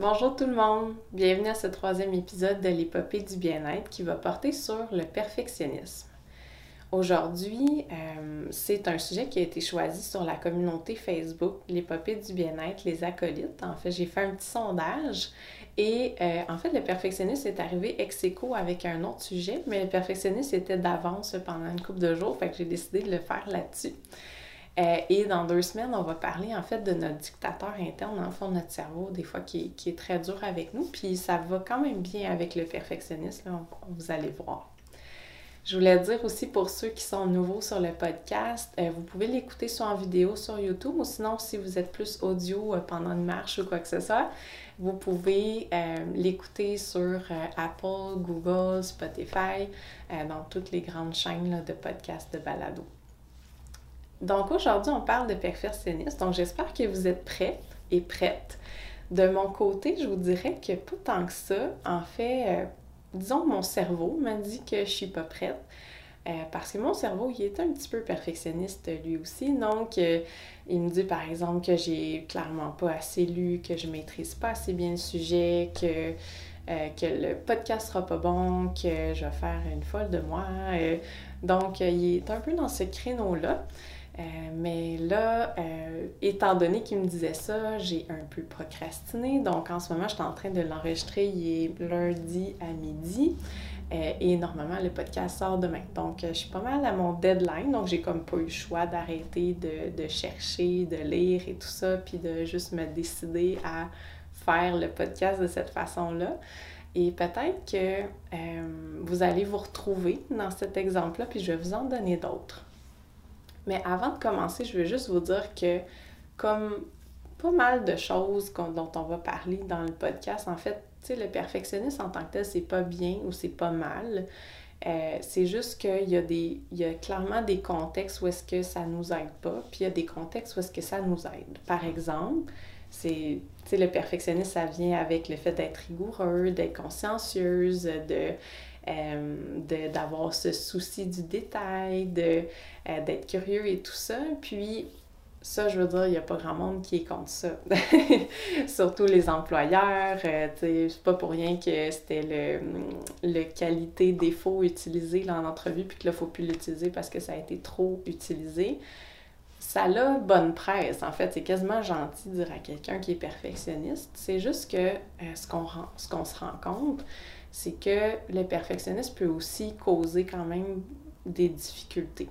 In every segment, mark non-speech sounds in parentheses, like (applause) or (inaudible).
Bonjour tout le monde, bienvenue à ce troisième épisode de l'épopée du bien-être qui va porter sur le perfectionnisme. Aujourd'hui, euh, c'est un sujet qui a été choisi sur la communauté Facebook, l'épopée du bien-être, les acolytes. En fait, j'ai fait un petit sondage et euh, en fait, le perfectionnisme est arrivé ex aequo avec un autre sujet, mais le perfectionnisme était d'avance pendant une couple de jours, fait que j'ai décidé de le faire là-dessus. Euh, et dans deux semaines, on va parler en fait de notre dictateur interne, en fond notre cerveau, des fois qui, est très dur avec nous. Puis ça va quand même bien avec le perfectionnisme, vous allez voir. Je voulais dire aussi pour ceux qui sont nouveaux sur le podcast, euh, vous pouvez l'écouter soit en vidéo sur YouTube ou sinon si vous êtes plus audio euh, pendant une marche ou quoi que ce soit, vous pouvez l'écouter sur Apple, Google, Spotify, dans toutes les grandes chaînes de podcasts de balado. Donc aujourd'hui, on parle de perfectionniste. Donc j'espère que vous êtes prêts et prêtes. De mon côté, je vous dirais que pas tant que ça. En fait, euh, disons que mon cerveau m'a dit que je suis pas prête. Euh, parce que mon cerveau, il est un petit peu perfectionniste lui aussi. Donc, euh, il me dit par exemple que j'ai clairement pas assez lu, que je maîtrise pas assez bien le sujet, que, que le podcast sera pas bon, que je vais faire une folle de moi. donc, il est un peu dans ce créneau-là. Euh, mais là, euh, étant donné qu'il me disait ça, j'ai un peu procrastiné. Donc en ce moment, je suis en train de l'enregistrer. Il est lundi à midi. Euh, et normalement, le podcast sort demain. Donc, je suis pas mal à mon deadline. Donc, j'ai comme pas eu le choix d'arrêter de, de, chercher, de lire et tout ça, puis de juste me décider à faire le podcast de cette façon-là. Et peut-être que vous allez vous retrouver dans cet exemple-là, puis je vais vous en donner d'autres. Mais avant de commencer, je veux juste vous dire que comme pas mal de choses dont on va parler dans le podcast, en fait, tu sais, le perfectionnisme en tant que tel, c'est pas bien ou c'est pas mal. Euh, c'est juste qu'il y, a des, il y a clairement des contextes où est-ce que ça nous aide pas, puis il y a des contextes où est-ce que ça nous aide. Par exemple, c'est, le perfectionnisme, ça vient avec le fait d'être rigoureux, d'être consciencieuse, de euh, d'avoir ce souci du détail, euh, d'être curieux et tout ça. Puis, ça, je veux dire, il n'y a pas grand monde qui est contre ça. (laughs) Surtout les employeurs. Euh, c'est pas pour rien que c'était le, le qualité-défaut utilisé en entrevue, puis que là, il ne faut plus l'utiliser parce que ça a été trop utilisé. Ça a bonne presse, en fait. C'est quasiment gentil de dire à quelqu'un qui est perfectionniste. C'est juste que qu'on ce qu'on se rend compte, c'est que le perfectionnisme peut aussi causer quand même des difficultés.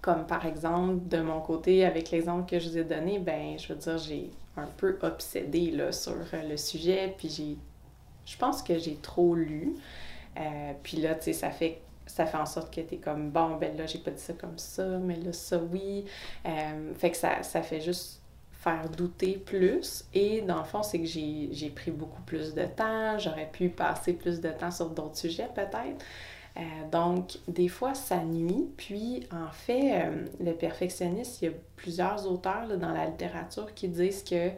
Comme par exemple, de mon côté, avec l'exemple que je vous ai donné, ben, je veux dire, j'ai un peu obsédé là, sur le sujet, puis j'ai, je pense que j'ai trop lu. Euh, puis là, tu sais, ça fait ça fait en sorte que tu es comme bon ben là j'ai pas dit ça comme ça mais là ça oui euh, fait que ça, ça fait juste faire douter plus. Et dans le fond, c'est que j'ai pris beaucoup plus de temps. J'aurais pu passer plus de temps sur d'autres sujets peut-être. Euh, donc, des fois, ça nuit. Puis, en fait, euh, le perfectionniste, il y a plusieurs auteurs dans la littérature qui disent que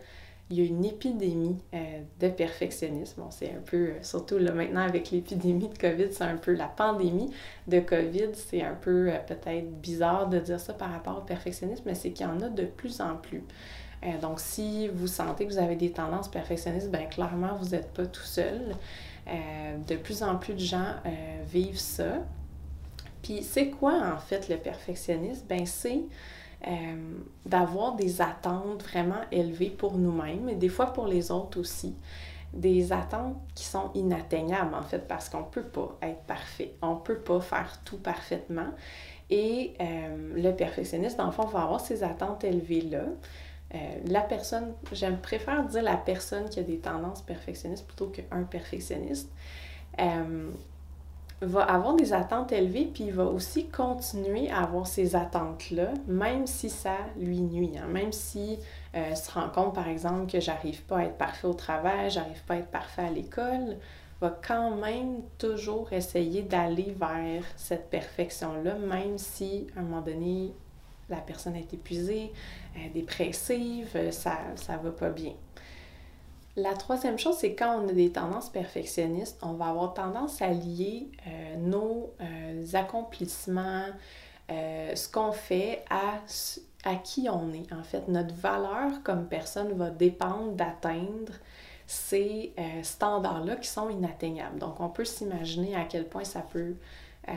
il y a une épidémie euh, de perfectionnisme. Bon, c'est un peu, surtout là, maintenant avec l'épidémie de COVID, c'est un peu la pandémie de COVID. C'est un peu peut-être bizarre de dire ça par rapport au perfectionnisme, mais c'est qu'il y en a de plus en plus. Euh, donc, si vous sentez que vous avez des tendances perfectionnistes, bien clairement, vous n'êtes pas tout seul. Euh, de plus en plus de gens euh, vivent ça. Puis, c'est quoi en fait le perfectionnisme? Ben, c'est d'avoir des attentes vraiment élevées pour nous-mêmes et des fois pour les autres aussi. Des attentes qui sont inatteignables en fait parce qu'on ne peut pas être parfait. On ne peut pas faire tout parfaitement. Et le perfectionniste, dans le fond, va avoir ces attentes élevées-là. Euh, la personne, j'aime préfère dire la personne qui a des tendances perfectionnistes plutôt qu'un perfectionniste, euh, va avoir des attentes élevées, puis il va aussi continuer à avoir ces attentes-là, même si ça lui nuit. Hein. Même si euh, se rend compte, par exemple, que j'arrive pas à être parfait au travail, j'arrive pas à être parfait à l'école, va quand même toujours essayer d'aller vers cette perfection-là, même si à un moment donné, la personne est épuisée, dépressive, euh, ça ne va pas bien. La troisième chose, c'est quand on a des tendances perfectionnistes, on va avoir tendance à lier euh, nos euh, accomplissements, ce qu'on fait à, à qui on est. En fait, notre valeur comme personne va dépendre d'atteindre ces euh, standards-là qui sont inatteignables. Donc, on peut s'imaginer à quel point ça peut euh,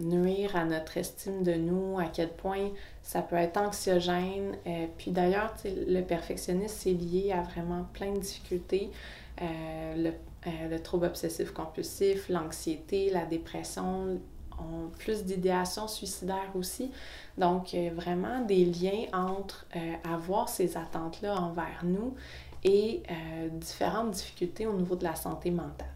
nuire à notre estime de nous, à quel point ça peut être anxiogène. Euh, puis d'ailleurs, le perfectionnisme, c'est lié à vraiment plein de difficultés. le, le trouble obsessif compulsif, l'anxiété, la dépression, plus d'idéation suicidaire aussi. Donc, vraiment des liens entre avoir ces attentes-là envers nous et euh, différentes difficultés au niveau de la santé mentale.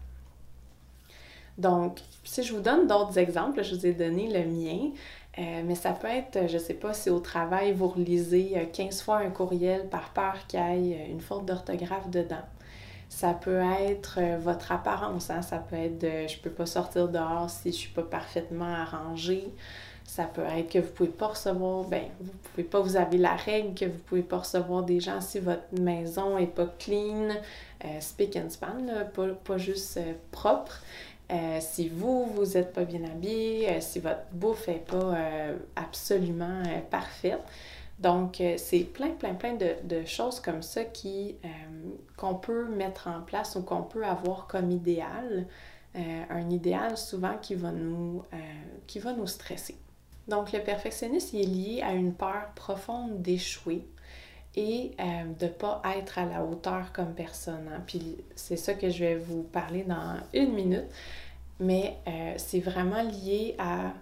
Donc, si je vous donne d'autres exemples, je vous ai donné le mien, euh, mais ça peut être, je ne sais pas si au travail vous relisez 15 fois un courriel par peur qu'il y ait une faute d'orthographe dedans. Ça peut être euh, votre apparence, hein? ça peut être de, je peux pas sortir dehors si je ne suis pas parfaitement arrangée. Ça peut être que vous ne pouvez pas recevoir, ben, vous pouvez pas, vous avez la règle que vous ne pouvez pas recevoir des gens si votre maison n'est pas clean, euh, speak and span, pas, juste euh, propre. Euh, si vous, vous n'êtes pas bien habillé, si votre bouffe n'est pas absolument parfaite. Donc, c'est plein, plein, plein de, choses comme ça qui, qu'on peut mettre en place ou qu'on peut avoir comme idéal. un idéal souvent qui va nous, qui va nous stresser. Donc, le perfectionnisme est lié à une peur profonde d'échouer et euh, de ne pas être à la hauteur comme personne. Hein. Puis c'est ça que je vais vous parler dans une minute. Mais euh, c'est vraiment lié à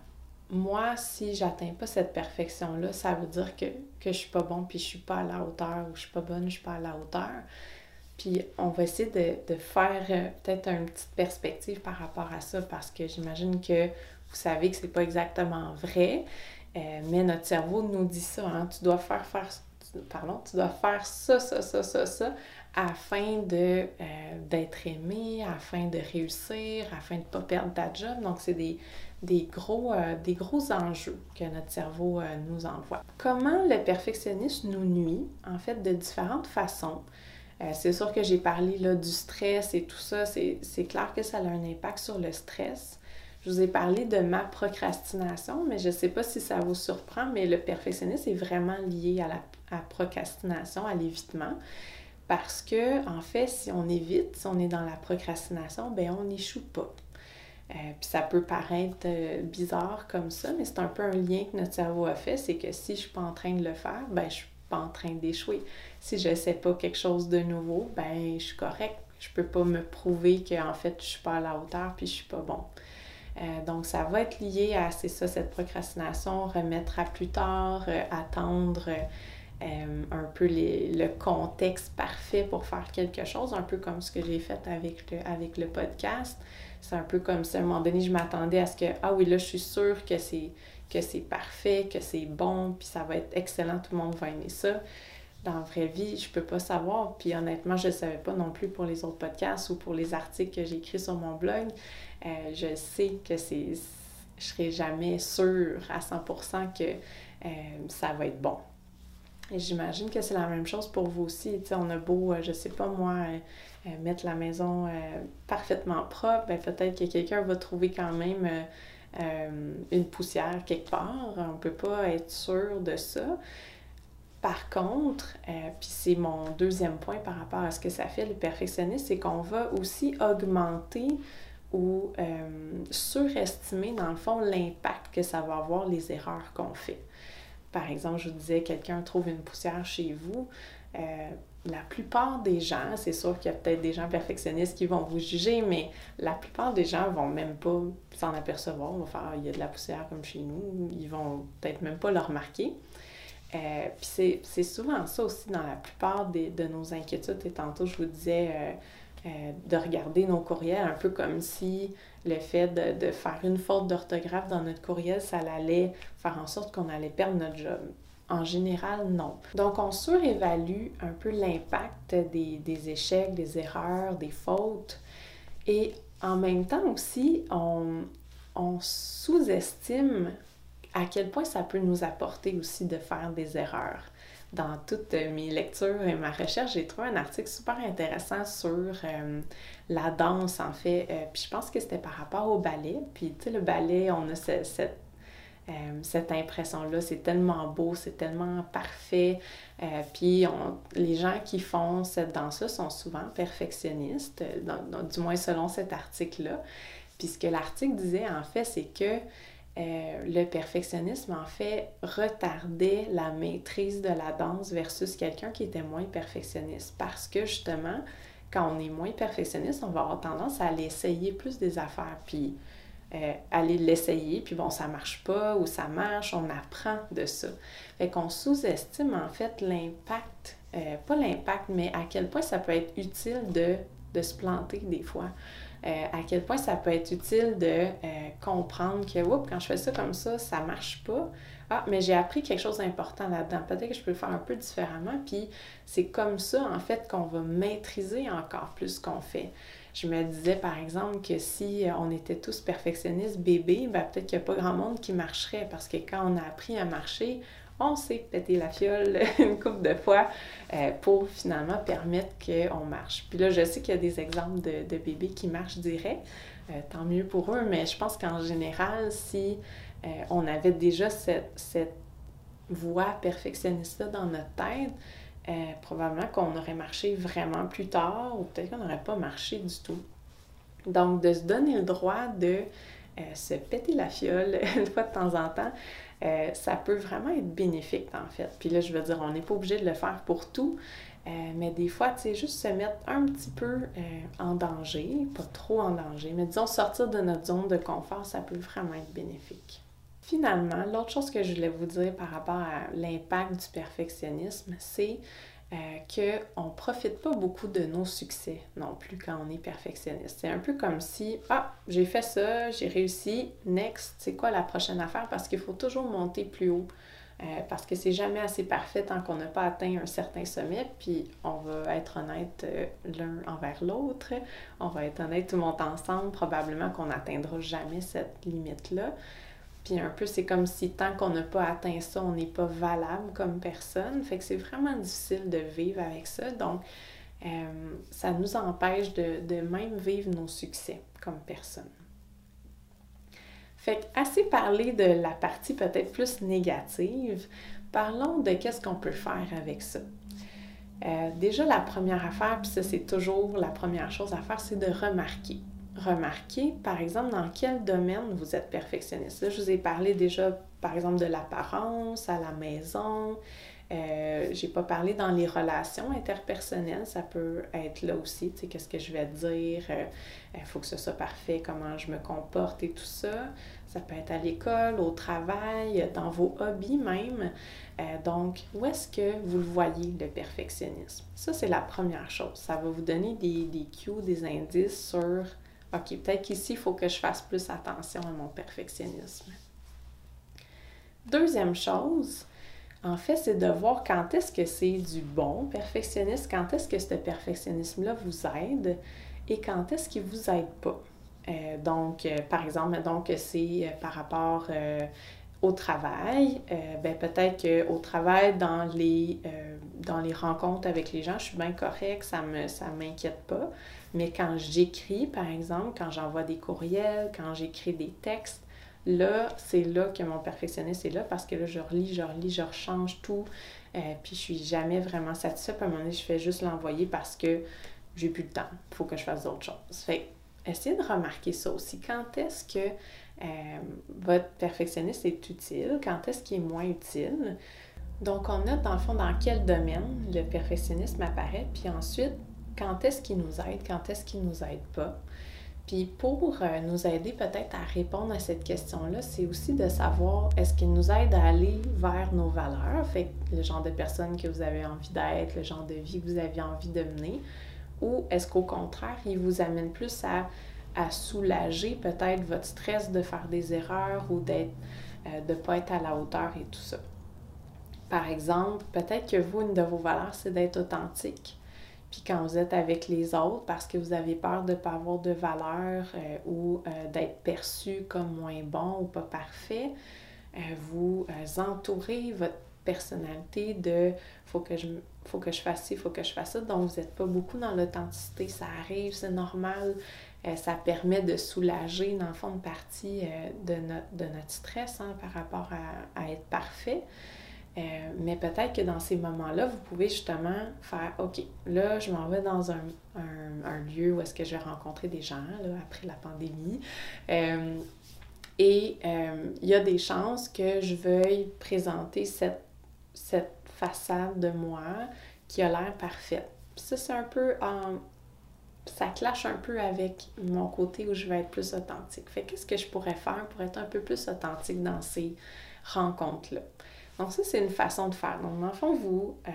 moi, si j'atteins pas cette perfection-là, ça veut dire que, que je suis pas bon, puis je suis pas à la hauteur, ou je suis pas bonne, je suis pas à la hauteur. Puis on va essayer de, de faire euh, peut-être une petite perspective par rapport à ça, parce que j'imagine que vous savez que c'est pas exactement vrai, mais notre cerveau nous dit ça. Hein. tu dois faire, faire pardon, tu dois faire ça, ça, ça, ça, ça, afin euh, d'être aimé, afin de réussir, afin de ne pas perdre ta job. Donc, c'est des, des, gros, euh, des gros enjeux que notre cerveau nous envoie. Comment le perfectionnisme nous nuit? En fait, de différentes façons? c'est sûr que j'ai parlé là, du stress et tout ça. C'est clair que ça a un impact sur le stress. Je vous ai parlé de ma procrastination, mais je ne sais pas si ça vous surprend, mais le perfectionnisme est vraiment lié à la procrastination, à l'évitement. Parce que, en fait, si on évite, si on est dans la procrastination, ben on n'échoue pas. Euh, puis ça peut paraître euh, bizarre comme ça, mais c'est un peu un lien que notre cerveau a fait, c'est que si je suis pas en train de le faire, ben je suis pas en train d'échouer. Si je sais pas quelque chose de nouveau, ben je suis correct. Je peux pas me prouver qu'en fait je suis pas à la hauteur puis je suis pas bon. Euh, donc, ça va être lié à, c'est ça, cette procrastination, remettre à plus tard, euh, attendre euh, un peu le contexte parfait pour faire quelque chose, un peu comme ce que j'ai fait avec le, avec le podcast. C'est un peu comme si à un moment donné, je m'attendais à ce que, ah oui, là, je suis sûre que c'est, que c'est parfait, que c'est bon, puis ça va être excellent, tout le monde va aimer ça dans la vraie vie, je peux pas savoir. Puis honnêtement, je ne savais pas non plus pour les autres podcasts ou pour les articles que j'écris sur mon blog. Euh, je sais que c'est. Je serai jamais sûre à 100% que euh, ça va être bon. Et j'imagine que c'est la même chose pour vous aussi. sais, on a beau, euh, je sais pas moi, mettre la maison parfaitement propre, ben peut-être que quelqu'un va trouver quand même une poussière quelque part. On peut pas être sûr de ça. Par contre, puis c'est mon deuxième point par rapport à ce que ça fait le perfectionniste, c'est qu'on va aussi augmenter ou euh, surestimer, dans le fond, l'impact que ça va avoir les erreurs qu'on fait. Par exemple, je vous disais, quelqu'un trouve une poussière chez vous. Euh, la plupart des gens, c'est sûr qu'il y a peut-être des gens perfectionnistes qui vont vous juger, mais la plupart des gens vont même pas s'en apercevoir. On va faire, il y a de la poussière comme chez nous. Ils vont peut-être même pas le remarquer. Euh, puis c'est souvent ça aussi dans la plupart des, de nos inquiétudes. Et tantôt, je vous disais, euh, de regarder nos courriels un peu comme si le fait de, faire une faute d'orthographe dans notre courriel, ça allait faire en sorte qu'on allait perdre notre job. En général, non. Donc, on surévalue un peu l'impact des, des, échecs, des erreurs, des fautes. Et en même temps aussi, on, on sous-estime à quel point ça peut nous apporter aussi de faire des erreurs dans toutes mes lectures et ma recherche, j'ai trouvé un article super intéressant sur euh, la danse, en fait. Euh, puis je pense que c'était par rapport au ballet. Puis, tu sais, le ballet, on a cette, cette impression-là. C'est tellement beau, c'est tellement parfait. puis les gens qui font cette danse-là sont souvent perfectionnistes, du moins selon cet article-là. Puis ce que l'article disait, en fait, c'est que euh, le perfectionnisme, en fait, retardait la maîtrise de la danse versus quelqu'un qui était moins perfectionniste. Parce que justement, quand on est moins perfectionniste, on va avoir tendance à aller essayer plus des affaires, puis euh, aller l'essayer, puis bon, ça marche pas ou ça marche, on apprend de ça. Fait qu'on sous-estime en fait l'impact, euh, pas l'impact, mais à quel point ça peut être utile de, de se planter des fois. Euh, à quel point ça peut être utile de euh, comprendre que quand je fais ça comme ça, ça marche pas. Ah, mais j'ai appris quelque chose d'important là-dedans. Peut-être que je peux le faire un peu différemment. Puis c'est comme ça, en fait, qu'on va maîtriser encore plus ce qu'on fait. Je me disais, par exemple, que si on était tous perfectionnistes bébés, ben, peut-être qu'il n'y a pas grand monde qui marcherait parce que quand on a appris à marcher, on s'est pété la fiole (laughs) une couple de fois euh, pour finalement permettre qu'on marche. Puis là, je sais qu'il y a des exemples de, bébés qui marchent direct, euh, tant mieux pour eux, mais je pense qu'en général, si euh, on avait déjà cette, cette voie perfectionniste-là dans notre tête, probablement qu'on aurait marché vraiment plus tard ou peut-être qu'on n'aurait pas marché du tout. Donc, de se donner le droit de se péter la fiole (laughs) une fois de temps en temps, euh, ça peut vraiment être bénéfique en fait. Puis là, je veux dire, on n'est pas obligé de le faire pour tout, euh, mais des fois, tu sais, juste se mettre un petit peu euh, en danger, pas trop en danger, mais disons sortir de notre zone de confort, ça peut vraiment être bénéfique. Finalement, l'autre chose que je voulais vous dire par rapport à l'impact du perfectionnisme, c'est euh, qu'on ne profite pas beaucoup de nos succès non plus quand on est perfectionniste. C'est un peu comme si, ah, j'ai fait ça, j'ai réussi, next, c'est quoi la prochaine affaire? Parce qu'il faut toujours monter plus haut. Euh, parce que c'est jamais assez parfait tant qu'on n'a pas atteint un certain sommet, puis on va être honnête euh, l'un envers l'autre, on va être honnête tout le monde ensemble, probablement qu'on n'atteindra jamais cette limite-là. Un peu, c'est comme si tant qu'on n'a pas atteint ça, on n'est pas valable comme personne. Fait que c'est vraiment difficile de vivre avec ça. Donc, euh, ça nous empêche de, de, même vivre nos succès comme personne. Fait que assez parlé de la partie peut-être plus négative, parlons de qu'est-ce qu'on peut faire avec ça. Euh, déjà, la première affaire, puis ça c'est toujours la première chose à faire, c'est de remarquer remarquer, par exemple, dans quel domaine vous êtes perfectionniste? Là, je vous ai parlé déjà, par exemple, de l'apparence à la maison. Euh, j'ai pas parlé dans les relations interpersonnelles, ça peut être là aussi, tu sais, qu'est-ce que je vais dire, il euh, faut que ce soit parfait, comment je me comporte et tout ça. Ça peut être à l'école, au travail, dans vos hobbies même. Euh, donc, où est-ce que vous le voyez, le perfectionnisme? Ça, c'est la première chose. Ça va vous donner des, des cues, des indices sur OK, peut-être qu'ici, il faut que je fasse plus attention à mon perfectionnisme. Deuxième chose, en fait, c'est de voir quand est-ce que c'est du bon perfectionnisme, quand est-ce que ce perfectionnisme-là vous aide et quand est-ce qu'il ne vous aide pas. Euh, donc, euh, par exemple, donc c'est euh, par rapport au travail, ben, peut-être qu'au travail, dans les, dans les rencontres avec les gens, je suis bien correcte, ça ne ça m'inquiète pas. Mais quand j'écris, par exemple, quand j'envoie des courriels, quand j'écris des textes, là, c'est là que mon perfectionniste est là parce que là, je relis, je relis, je rechange tout. Euh, puis je suis jamais vraiment satisfaite. Puis à un moment donné, je fais juste l'envoyer parce que j'ai plus de temps. Il faut que je fasse d'autres choses. Fait essayez de remarquer ça aussi. Quand est-ce que euh, votre perfectionniste est utile? Quand est-ce qu'il est moins utile? Donc, on note dans le fond dans quel domaine le perfectionnisme apparaît, puis ensuite, quand est-ce qu'il nous aide, quand est-ce qu'il nous aide pas? Puis pour euh, nous aider peut-être à répondre à cette question-là, c'est aussi de savoir est-ce qu'il nous aide à aller vers nos valeurs, fait le genre de personne que vous avez envie d'être, le genre de vie que vous avez envie de mener, ou est-ce qu'au contraire, il vous amène plus à, à soulager peut-être votre stress de faire des erreurs ou d'être, euh, de ne pas être à la hauteur et tout ça. Par exemple, peut-être que vous, une de vos valeurs, c'est d'être authentique. Puis quand vous êtes avec les autres parce que vous avez peur de ne pas avoir de valeur euh, ou euh, d'être perçu comme moins bon ou pas parfait, vous entourez votre personnalité de faut que je faut que je fasse ci, faut que je fasse ça. Donc, vous n'êtes pas beaucoup dans l'authenticité. Ça arrive, c'est normal. Euh, ça permet de soulager, dans le fond, une partie euh, de, de, notre stress hein, par rapport à, être parfait. Euh, mais peut-être que dans ces moments-là, vous pouvez justement faire OK, là, je m'en vais dans un, lieu où est-ce que je vais rencontrer des gens là, après la pandémie. et il y a des chances que je veuille présenter cette, cette façade de moi qui a l'air parfaite. ça, c'est un peu en ça clash un peu avec mon côté où je vais être plus authentique. Fait qu'est-ce que je pourrais faire pour être un peu plus authentique dans ces rencontres-là? Donc ça, c'est une façon de faire. Donc, dans le fond, vous, euh,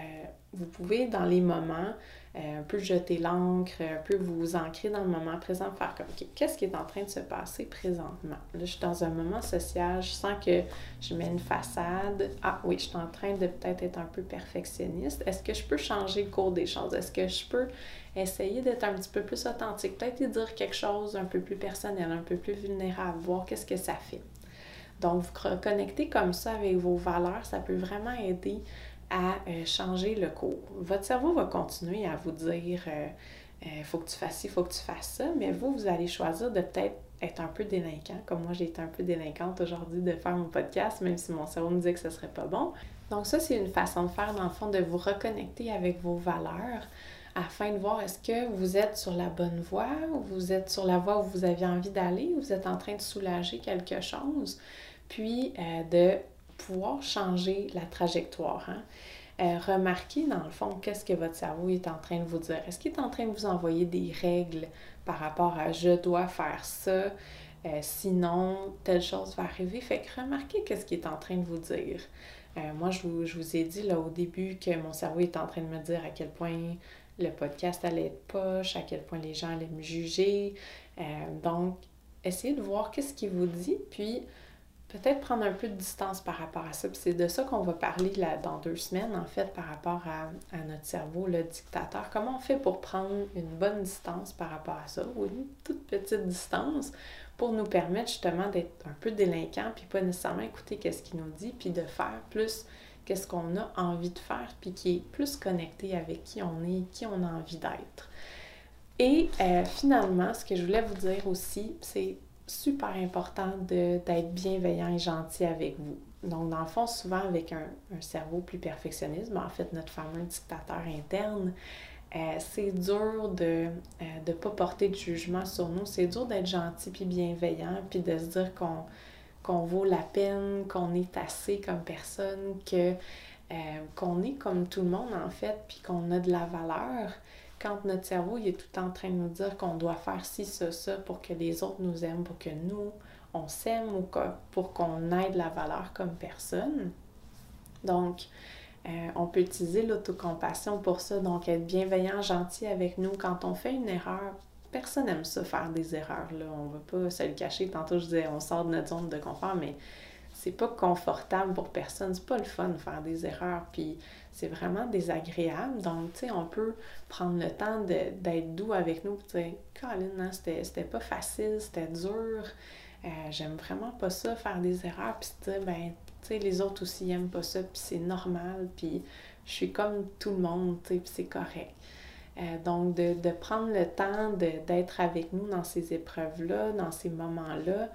vous pouvez, dans les moments, un peu jeter l'encre, un peu vous ancrer dans le moment présent, faire comme, OK, qu'est-ce qui est en train de se passer présentement? Là, je suis dans un moment social, je sens que je mets une façade. Ah oui, je suis en train de peut-être être un peu perfectionniste. Est-ce que je peux changer le cours des choses? Est-ce que je peux essayer d'être un petit peu plus authentique? Peut-être dire quelque chose un peu plus personnel, un peu plus vulnérable, voir qu'est-ce que ça fait. Donc, vous reconnecter comme ça avec vos valeurs, ça peut vraiment aider à euh, changer le cours. Votre cerveau va continuer à vous dire euh, euh, faut que tu fasses ci, faut que tu fasses ça, mais vous, vous allez choisir de peut-être être un peu délinquant, comme moi j'ai été un peu délinquante aujourd'hui de faire mon podcast, même si mon cerveau me disait que ce serait pas bon. Donc ça, c'est une façon de faire, dans le fond, de vous reconnecter avec vos valeurs afin de voir est-ce que vous êtes sur la bonne voie, ou vous êtes sur la voie où vous aviez envie d'aller, vous êtes en train de soulager quelque chose, puis de pouvoir changer la trajectoire. Hein? Euh, remarquez dans le fond qu'est-ce que votre cerveau est en train de vous dire? Est-ce qu'il est en train de vous envoyer des règles par rapport à je dois faire ça, euh, sinon telle chose va arriver. Fait que remarquez qu'est-ce qu'il est en train de vous dire. Euh, moi, je vous, je vous, ai dit là au début que mon cerveau est en train de me dire à quel point le podcast allait être poche, à quel point les gens allaient me juger. donc, essayez de voir qu'est-ce qu'il vous dit, puis peut-être prendre un peu de distance par rapport à ça. Puis c'est de ça qu'on va parler dans deux semaines, en fait, par rapport à, notre cerveau, le dictateur. Comment on fait pour prendre une bonne distance par rapport à ça, ou une toute petite distance, pour nous permettre justement d'être un peu délinquant, puis pas nécessairement écouter qu'est-ce qu'il nous dit, puis de faire plus qu'est-ce qu'on a envie de faire, puis qui est plus connecté avec qui on est, qui on a envie d'être. Et euh, finalement, ce que je voulais vous dire aussi, c'est super important d'être bienveillant et gentil avec vous. Donc, dans le fond, souvent avec un, cerveau plus perfectionniste, en fait, notre fameux dictateur interne, euh, c'est dur de ne euh, pas porter de jugement sur nous. C'est dur d'être gentil puis bienveillant, puis de se dire qu'on qu'on vaut la peine, qu'on est assez comme personne, que euh, qu'on est comme tout le monde en fait, puis qu'on a de la valeur quand notre cerveau est tout en train de nous dire qu'on doit faire ci, ça, ça pour que les autres nous aiment, pour que nous, on s'aime ou pour qu'on aide la valeur comme personne. Donc, euh, on peut utiliser l'autocompassion pour ça, donc être bienveillant, gentil avec nous. Quand on fait une erreur, personne n'aime ça faire des erreurs. Là. On va pas se le cacher. Tantôt, je disais, on sort de notre zone de confort, mais c'est pas confortable pour personne. C'est pas le fun de faire des erreurs. Puis c'est vraiment désagréable. Donc, tu sais, on peut prendre le temps d'être doux avec nous. Tu sais, Colin, hein, c'était pas facile, c'était dur. Euh, j'aime vraiment pas ça, faire des erreurs. Puis tu ben, tu sais, les autres aussi aiment pas ça. Puis c'est normal. Puis je suis comme tout le monde, tu sais, puis c'est correct. Euh, donc, de, de, prendre le temps d'être avec nous dans ces épreuves-là, dans ces moments-là,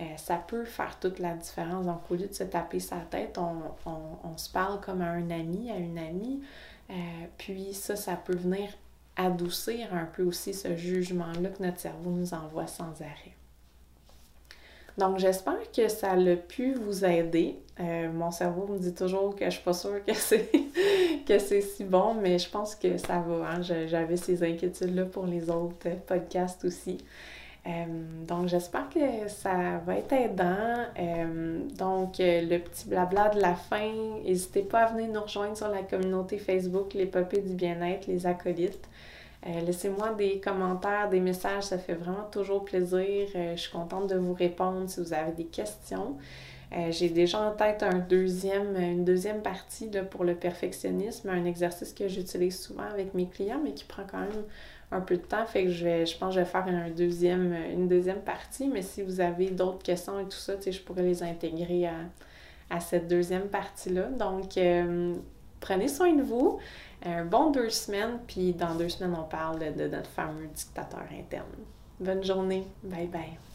euh, ça peut faire toute la différence. Donc, au lieu de se taper sa tête, on, se parle comme à un ami, à une amie. Euh, puis ça, ça peut venir adoucir un peu aussi ce jugement-là que notre cerveau nous envoie sans arrêt. Donc, j'espère que ça a pu vous aider. Euh, mon cerveau me dit toujours que je suis pas sûre que c'est, (laughs) que c'est si bon, mais je pense que ça va. Hein. J'avais ces inquiétudes-là pour les autres podcasts aussi. Euh, donc, j'espère que ça va être aidant. Euh, donc, euh, le petit blabla de la fin, n'hésitez pas à venir nous rejoindre sur la communauté Facebook Les Popées du Bien-être, les acolytes. Laissez-moi des commentaires, des messages, ça fait vraiment toujours plaisir. je suis contente de vous répondre si vous avez des questions. J'ai déjà en tête un deuxième, une deuxième partie pour le perfectionnisme, un exercice que j'utilise souvent avec mes clients, mais qui prend quand même un peu de temps. Fait que je, vais, je pense que je vais faire un deuxième, une deuxième partie. Mais si vous avez d'autres questions et tout ça, je pourrais les intégrer à, cette deuxième partie-là. Donc, euh, prenez soin de vous. Un bon deux semaines, puis dans deux semaines, on parle de notre fameux dictateur interne. Bonne journée. Bye bye.